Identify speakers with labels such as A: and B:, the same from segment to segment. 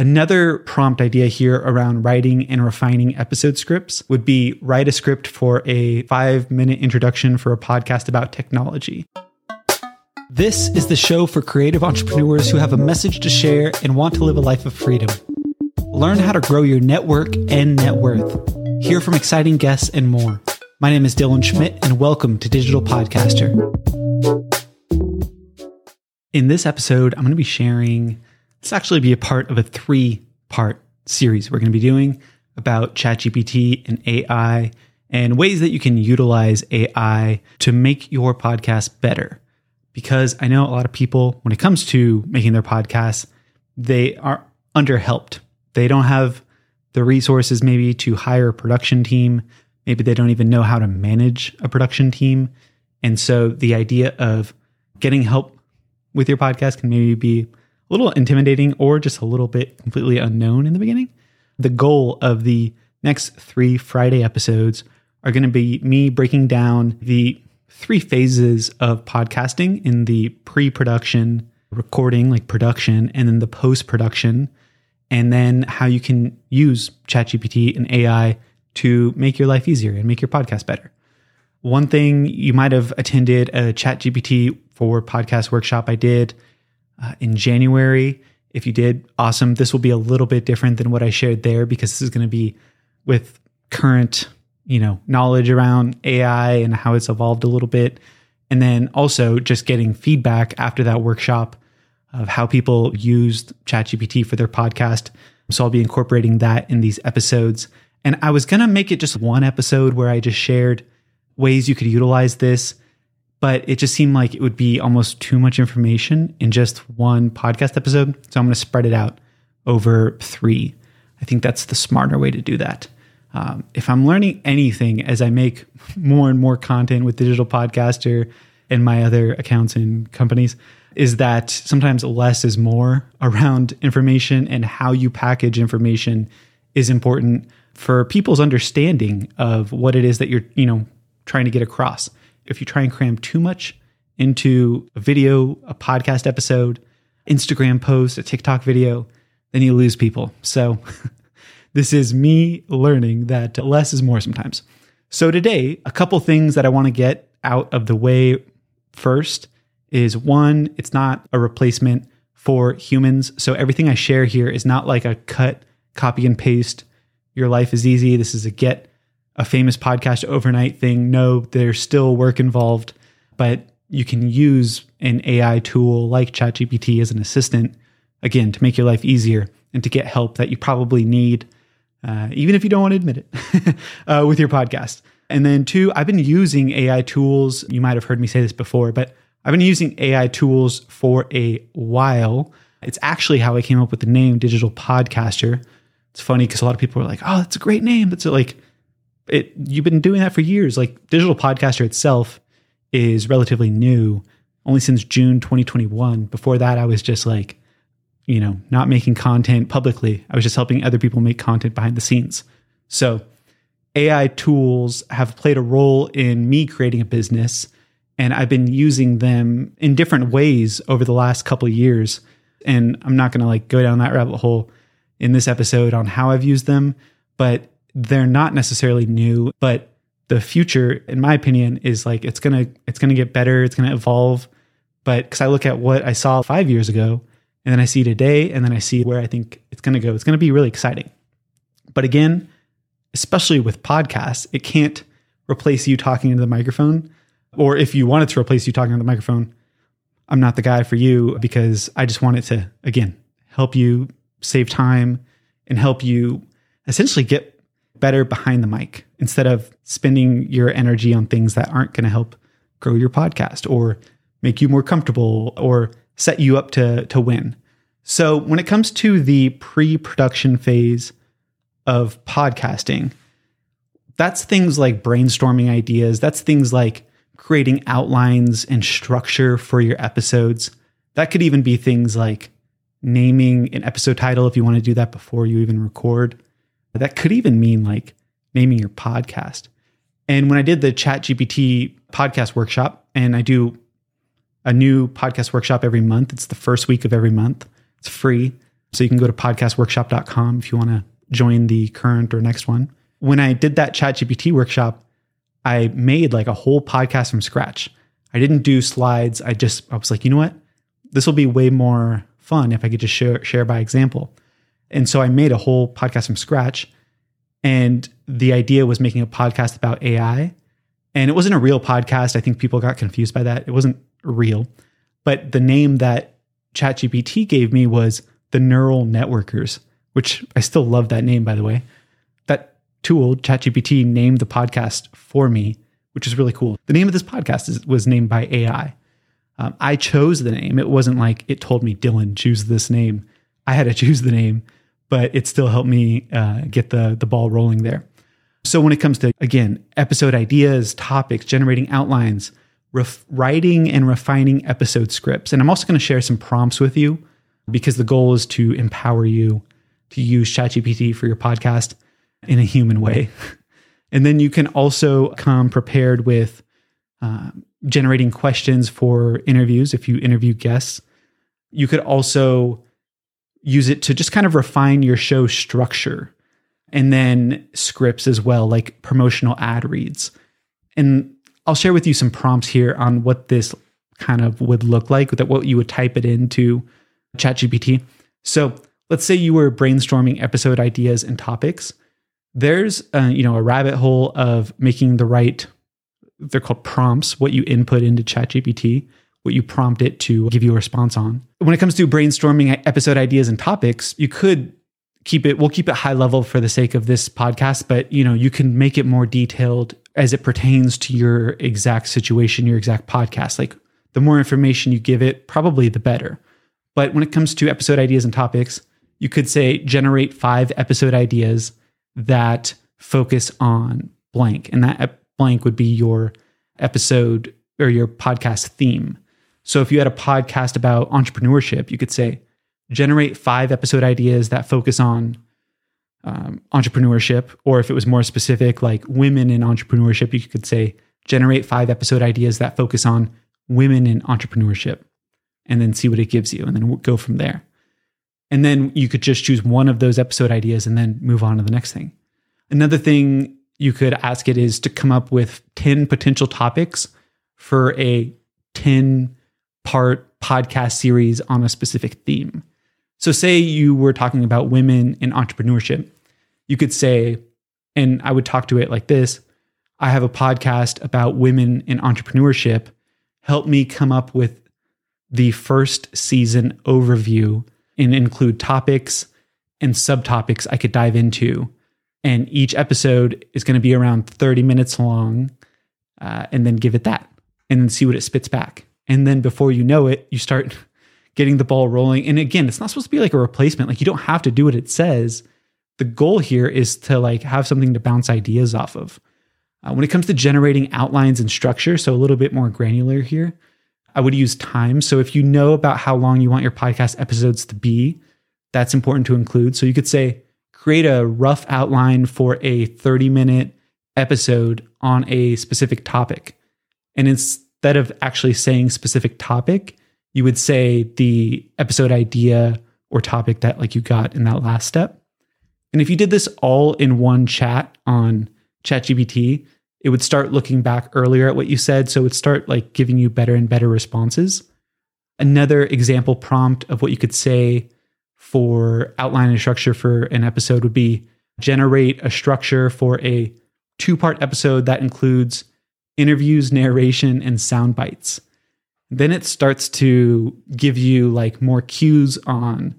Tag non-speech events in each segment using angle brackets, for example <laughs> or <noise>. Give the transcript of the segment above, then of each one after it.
A: Another prompt idea here around writing and refining episode scripts would be write a script for a five minute introduction for a podcast about technology. This is the show for creative entrepreneurs who have a message to share and want to live a life of freedom. Learn how to grow your network and net worth. Hear from exciting guests and more. My name is Dylan Schmidt, and welcome to Digital Podcaster. In this episode, I'm going to be sharing this actually be a part of a three part series we're going to be doing about ChatGPT and AI and ways that you can utilize AI to make your podcast better. Because I know a lot of people, when it comes to making their podcasts, they are underhelped. They don't have the resources maybe to hire a production team. Maybe they don't even know how to manage a production team. And so the idea of getting help with your podcast can maybe be a little intimidating or just a little bit completely unknown in the beginning. The goal of the next three Friday episodes are going to be me breaking down the three phases of podcasting in the pre production, recording, like production, and then the post production, and then how you can use ChatGPT and AI to make your life easier and make your podcast better. One thing you might have attended a ChatGPT for podcast workshop I did uh, in January. If you did, awesome. This will be a little bit different than what I shared there because this is going to be with current, you know, knowledge around AI and how it's evolved a little bit. And then also just getting feedback after that workshop of how people used ChatGPT for their podcast. So I'll be incorporating that in these episodes. And I was going to make it just one episode where I just shared ways you could utilize this but it just seemed like it would be almost too much information in just one podcast episode. So I'm going to spread it out over three. I think that's the smarter way to do that. Um, if I'm learning anything as I make more and more content with Digital Podcaster and my other accounts and companies, is that sometimes less is more around information and how you package information is important for people's understanding of what it is that you're, you know, trying to get across if you try and cram too much into a video, a podcast episode, Instagram post, a TikTok video, then you lose people. So <laughs> this is me learning that less is more sometimes. So today, a couple things that I want to get out of the way first is one, it's not a replacement for humans. So everything I share here is not like a cut, copy and paste. Your life is easy. This is a get a famous podcast overnight thing. No, there's still work involved, but you can use an AI tool like ChatGPT as an assistant, again, to make your life easier and to get help that you probably need, uh, even if you don't want to admit it, <laughs> uh, with your podcast. And then, two, I've been using AI tools. You might have heard me say this before, but I've been using AI tools for a while. It's actually how I came up with the name Digital Podcaster. It's funny because a lot of people are like, oh, that's a great name. That's like, it you've been doing that for years. Like digital podcaster itself is relatively new, only since June 2021. Before that, I was just like, you know, not making content publicly. I was just helping other people make content behind the scenes. So AI tools have played a role in me creating a business, and I've been using them in different ways over the last couple years. And I'm not going to like go down that rabbit hole in this episode on how I've used them, but they're not necessarily new, but the future, in my opinion, is like it's gonna it's gonna get better, it's gonna evolve. But because I look at what I saw five years ago, and then I see today, and then I see where I think it's gonna go, it's gonna be really exciting. But again, especially with podcasts, it can't replace you talking into the microphone. Or if you wanted to replace you talking on the microphone, I'm not the guy for you because I just want it to, again, help you save time and help you essentially get better behind the mic instead of spending your energy on things that aren't going to help grow your podcast or make you more comfortable or set you up to, to win. So, when it comes to the pre production phase of podcasting, that's things like brainstorming ideas, that's things like creating outlines and structure for your episodes. That could even be things like naming an episode title if you want to do that before you even record. That could even mean like naming your podcast. And when I did the Chat GPT podcast workshop, and I do a new podcast workshop every month, it's the first week of every month, it's free. So you can go to podcastworkshop.com if you want to join the current or next one. When I did that ChatGPT workshop, I made like a whole podcast from scratch. I didn't do slides. I just, I was like, you know what? This will be way more fun if I could just share, share by example. And so I made a whole podcast from scratch. And the idea was making a podcast about AI. And it wasn't a real podcast. I think people got confused by that. It wasn't real. But the name that ChatGPT gave me was the Neural Networkers, which I still love that name, by the way. That tool, ChatGPT, named the podcast for me, which is really cool. The name of this podcast is, was named by AI. Um, I chose the name. It wasn't like it told me, Dylan, choose this name. I had to <laughs> choose the name, but it still helped me uh, get the, the ball rolling there. So when it comes to, again, episode ideas, topics, generating outlines, ref- writing and refining episode scripts, and I'm also going to share some prompts with you because the goal is to empower you to use ChatGPT for your podcast in a human way. <laughs> and then you can also come prepared with uh, generating questions for interviews if you interview guests. You could also use it to just kind of refine your show structure and then scripts as well, like promotional ad reads. And I'll share with you some prompts here on what this kind of would look like, that what you would type it into ChatGPT. So let's say you were brainstorming episode ideas and topics. There's uh, you know a rabbit hole of making the right. They're called prompts. What you input into ChatGPT, what you prompt it to give you a response on. When it comes to brainstorming episode ideas and topics, you could keep it we'll keep it high level for the sake of this podcast but you know you can make it more detailed as it pertains to your exact situation your exact podcast. Like the more information you give it probably the better. But when it comes to episode ideas and topics you could say generate five episode ideas that focus on blank. And that blank would be your episode or your podcast theme so if you had a podcast about entrepreneurship you could say generate five episode ideas that focus on um, entrepreneurship, or if it was more specific, like women in entrepreneurship, you could say generate five episode ideas that focus on women in entrepreneurship, and then see what it gives you, and then go from there. And then you could just choose one of those episode ideas and then move on to the next thing. Another thing you could ask it is to come up with 10 potential topics for a 10 part podcast series on a specific theme. So, say you were talking about women in entrepreneurship, you could say, and I would talk to it like this I have a podcast about women in entrepreneurship. Help me come up with the first season overview and include topics and subtopics I could dive into. And each episode is going to be around 30 minutes long, uh, and then give it that and then see what it spits back. And then before you know it, you start <laughs> getting the ball rolling. And again, it's not supposed to be like a replacement. Like you don't have to do what it says. The goal here is to like have something to bounce ideas off of. Uh, when it comes to generating outlines and structure, so a little bit more granular here, I would use time. So if you know about how long you want your podcast episodes to be, that's important to include. So you could say, create a rough outline for a 30 minute episode on a specific topic. And instead of actually saying specific topic, you would say the episode idea or topic that like you got in that last step. And if you did this all in one chat on ChatGPT, it would start looking back earlier at what you said. So it would start like giving you better and better responses. Another example prompt of what you could say for outline and structure for an episode would be generate a structure for a two part episode that includes interviews, narration, and sound bites then it starts to give you like more cues on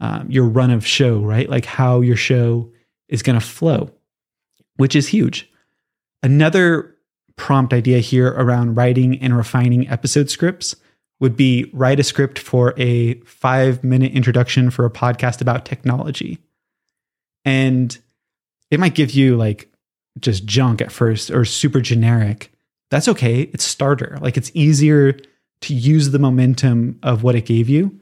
A: um, your run of show, right? Like how your show is going to flow, which is huge. Another prompt idea here around writing and refining episode scripts would be write a script for a five minute introduction for a podcast about technology. And it might give you like just junk at first or super generic. That's okay. It's starter. Like it's easier to use the momentum of what it gave you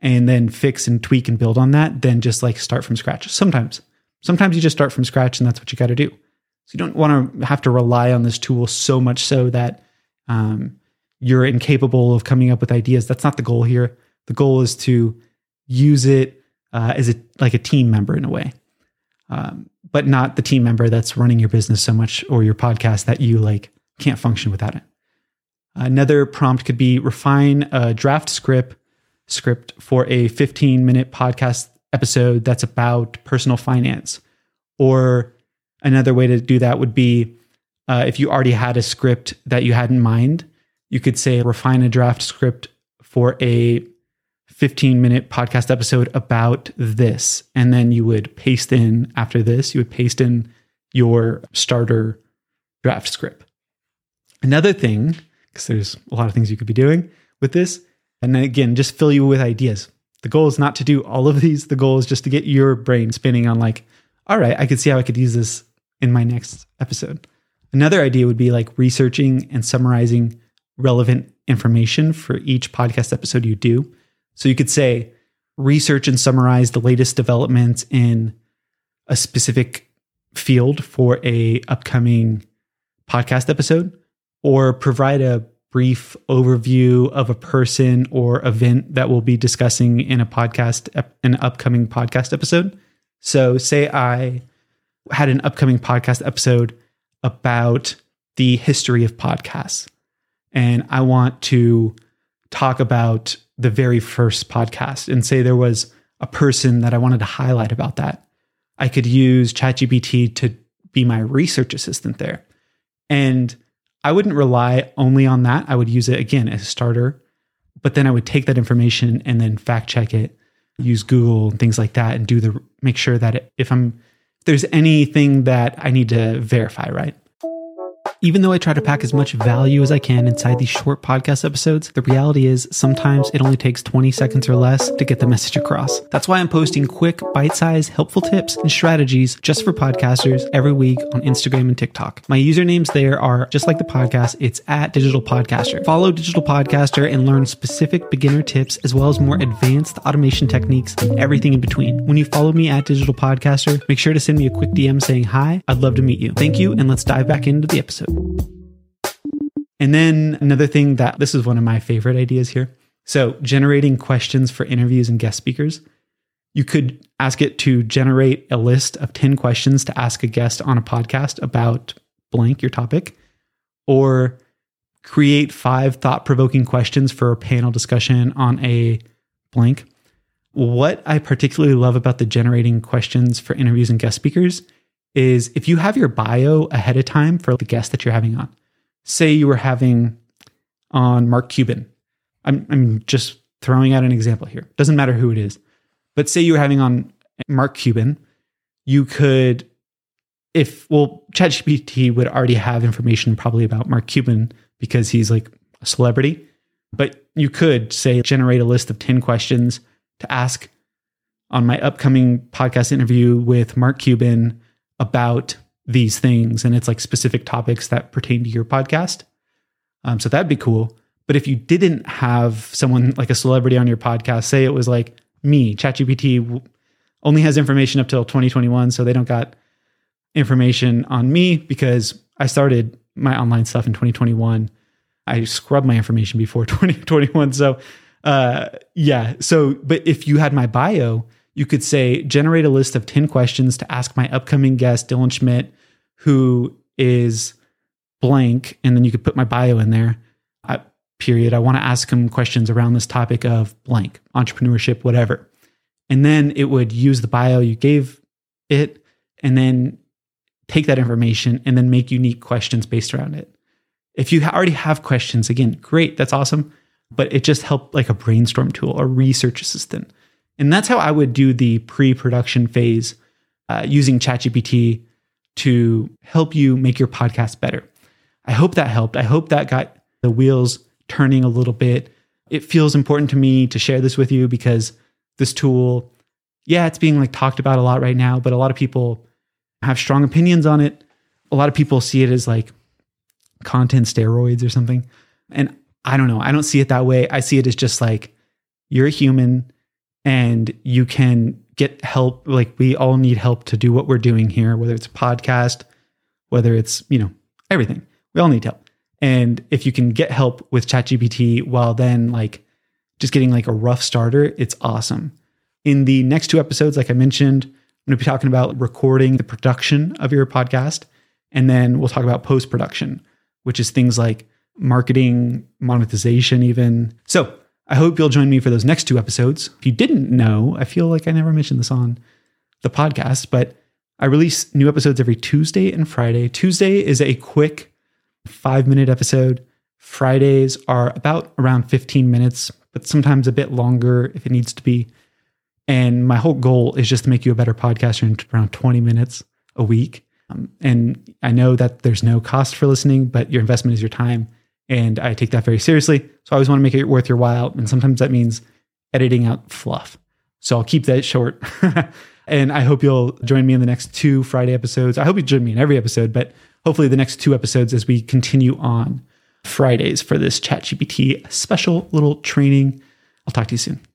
A: and then fix and tweak and build on that than just like start from scratch. Sometimes, sometimes you just start from scratch and that's what you got to do. So you don't want to have to rely on this tool so much so that um, you're incapable of coming up with ideas. That's not the goal here. The goal is to use it uh, as a like a team member in a way, um, but not the team member that's running your business so much or your podcast that you like can't function without it. Another prompt could be refine a draft script script for a 15 minute podcast episode that's about personal finance. Or another way to do that would be uh, if you already had a script that you had in mind, you could say refine a draft script for a 15 minute podcast episode about this. And then you would paste in after this, you would paste in your starter draft script. Another thing, because there's a lot of things you could be doing with this, and then again, just fill you with ideas. The goal is not to do all of these. The goal is just to get your brain spinning on, like, all right, I could see how I could use this in my next episode. Another idea would be like researching and summarizing relevant information for each podcast episode you do. So you could say, research and summarize the latest developments in a specific field for a upcoming podcast episode or provide a brief overview of a person or event that we'll be discussing in a podcast an upcoming podcast episode. So say i had an upcoming podcast episode about the history of podcasts and i want to talk about the very first podcast. And say there was a person that i wanted to highlight about that. I could use chatgpt to be my research assistant there. And I wouldn't rely only on that. I would use it again as a starter, but then I would take that information and then fact check it, use Google and things like that, and do the make sure that if I'm if there's anything that I need to verify, right? Even though I try to pack as much value as I can inside these short podcast episodes, the reality is sometimes it only takes 20 seconds or less to get the message across. That's why I'm posting quick, bite sized, helpful tips and strategies just for podcasters every week on Instagram and TikTok. My usernames there are just like the podcast, it's at Digital Podcaster. Follow Digital Podcaster and learn specific beginner tips as well as more advanced automation techniques and everything in between. When you follow me at Digital Podcaster, make sure to send me a quick DM saying hi. I'd love to meet you. Thank you, and let's dive back into the episode. And then another thing that this is one of my favorite ideas here. So, generating questions for interviews and guest speakers. You could ask it to generate a list of 10 questions to ask a guest on a podcast about blank your topic, or create five thought provoking questions for a panel discussion on a blank. What I particularly love about the generating questions for interviews and guest speakers is if you have your bio ahead of time for the guest that you're having on say you were having on Mark Cuban. I'm, I'm just throwing out an example here. Doesn't matter who it is. But say you were having on Mark Cuban, you could, if, well, ChatGPT would already have information probably about Mark Cuban because he's like a celebrity. But you could say, generate a list of 10 questions to ask on my upcoming podcast interview with Mark Cuban about these things and it's like specific topics that pertain to your podcast. Um, so that'd be cool. But if you didn't have someone like a celebrity on your podcast, say it was like me, ChatGPT only has information up till 2021, so they don't got information on me because I started my online stuff in 2021. I scrubbed my information before <laughs> 2021. So, uh, yeah. So, but if you had my bio, you could say, generate a list of 10 questions to ask my upcoming guest, Dylan Schmidt, who is blank. And then you could put my bio in there. I, period. I want to ask him questions around this topic of blank, entrepreneurship, whatever. And then it would use the bio you gave it and then take that information and then make unique questions based around it. If you already have questions, again, great, that's awesome. But it just helped like a brainstorm tool, a research assistant. And that's how I would do the pre production phase uh, using ChatGPT to help you make your podcast better. I hope that helped. I hope that got the wheels turning a little bit. It feels important to me to share this with you because this tool, yeah, it's being like talked about a lot right now, but a lot of people have strong opinions on it. A lot of people see it as like content steroids or something. And I don't know. I don't see it that way. I see it as just like you're a human and you can get help. Like we all need help to do what we're doing here, whether it's a podcast, whether it's, you know, everything. We all need help. And if you can get help with ChatGPT while then like just getting like a rough starter, it's awesome. In the next two episodes, like I mentioned, I'm going to be talking about recording the production of your podcast. And then we'll talk about post production, which is things like marketing, monetization, even. So I hope you'll join me for those next two episodes. If you didn't know, I feel like I never mentioned this on the podcast, but I release new episodes every Tuesday and Friday. Tuesday is a quick five minute episode. Fridays are about around 15 minutes, but sometimes a bit longer if it needs to be. And my whole goal is just to make you a better podcaster in around 20 minutes a week. Um, and I know that there's no cost for listening, but your investment is your time. And I take that very seriously. So I always want to make it worth your while. And sometimes that means editing out fluff. So I'll keep that short. <laughs> and I hope you'll join me in the next two Friday episodes. I hope you join me in every episode, but hopefully the next two episodes as we continue on Fridays for this ChatGPT special little training. I'll talk to you soon.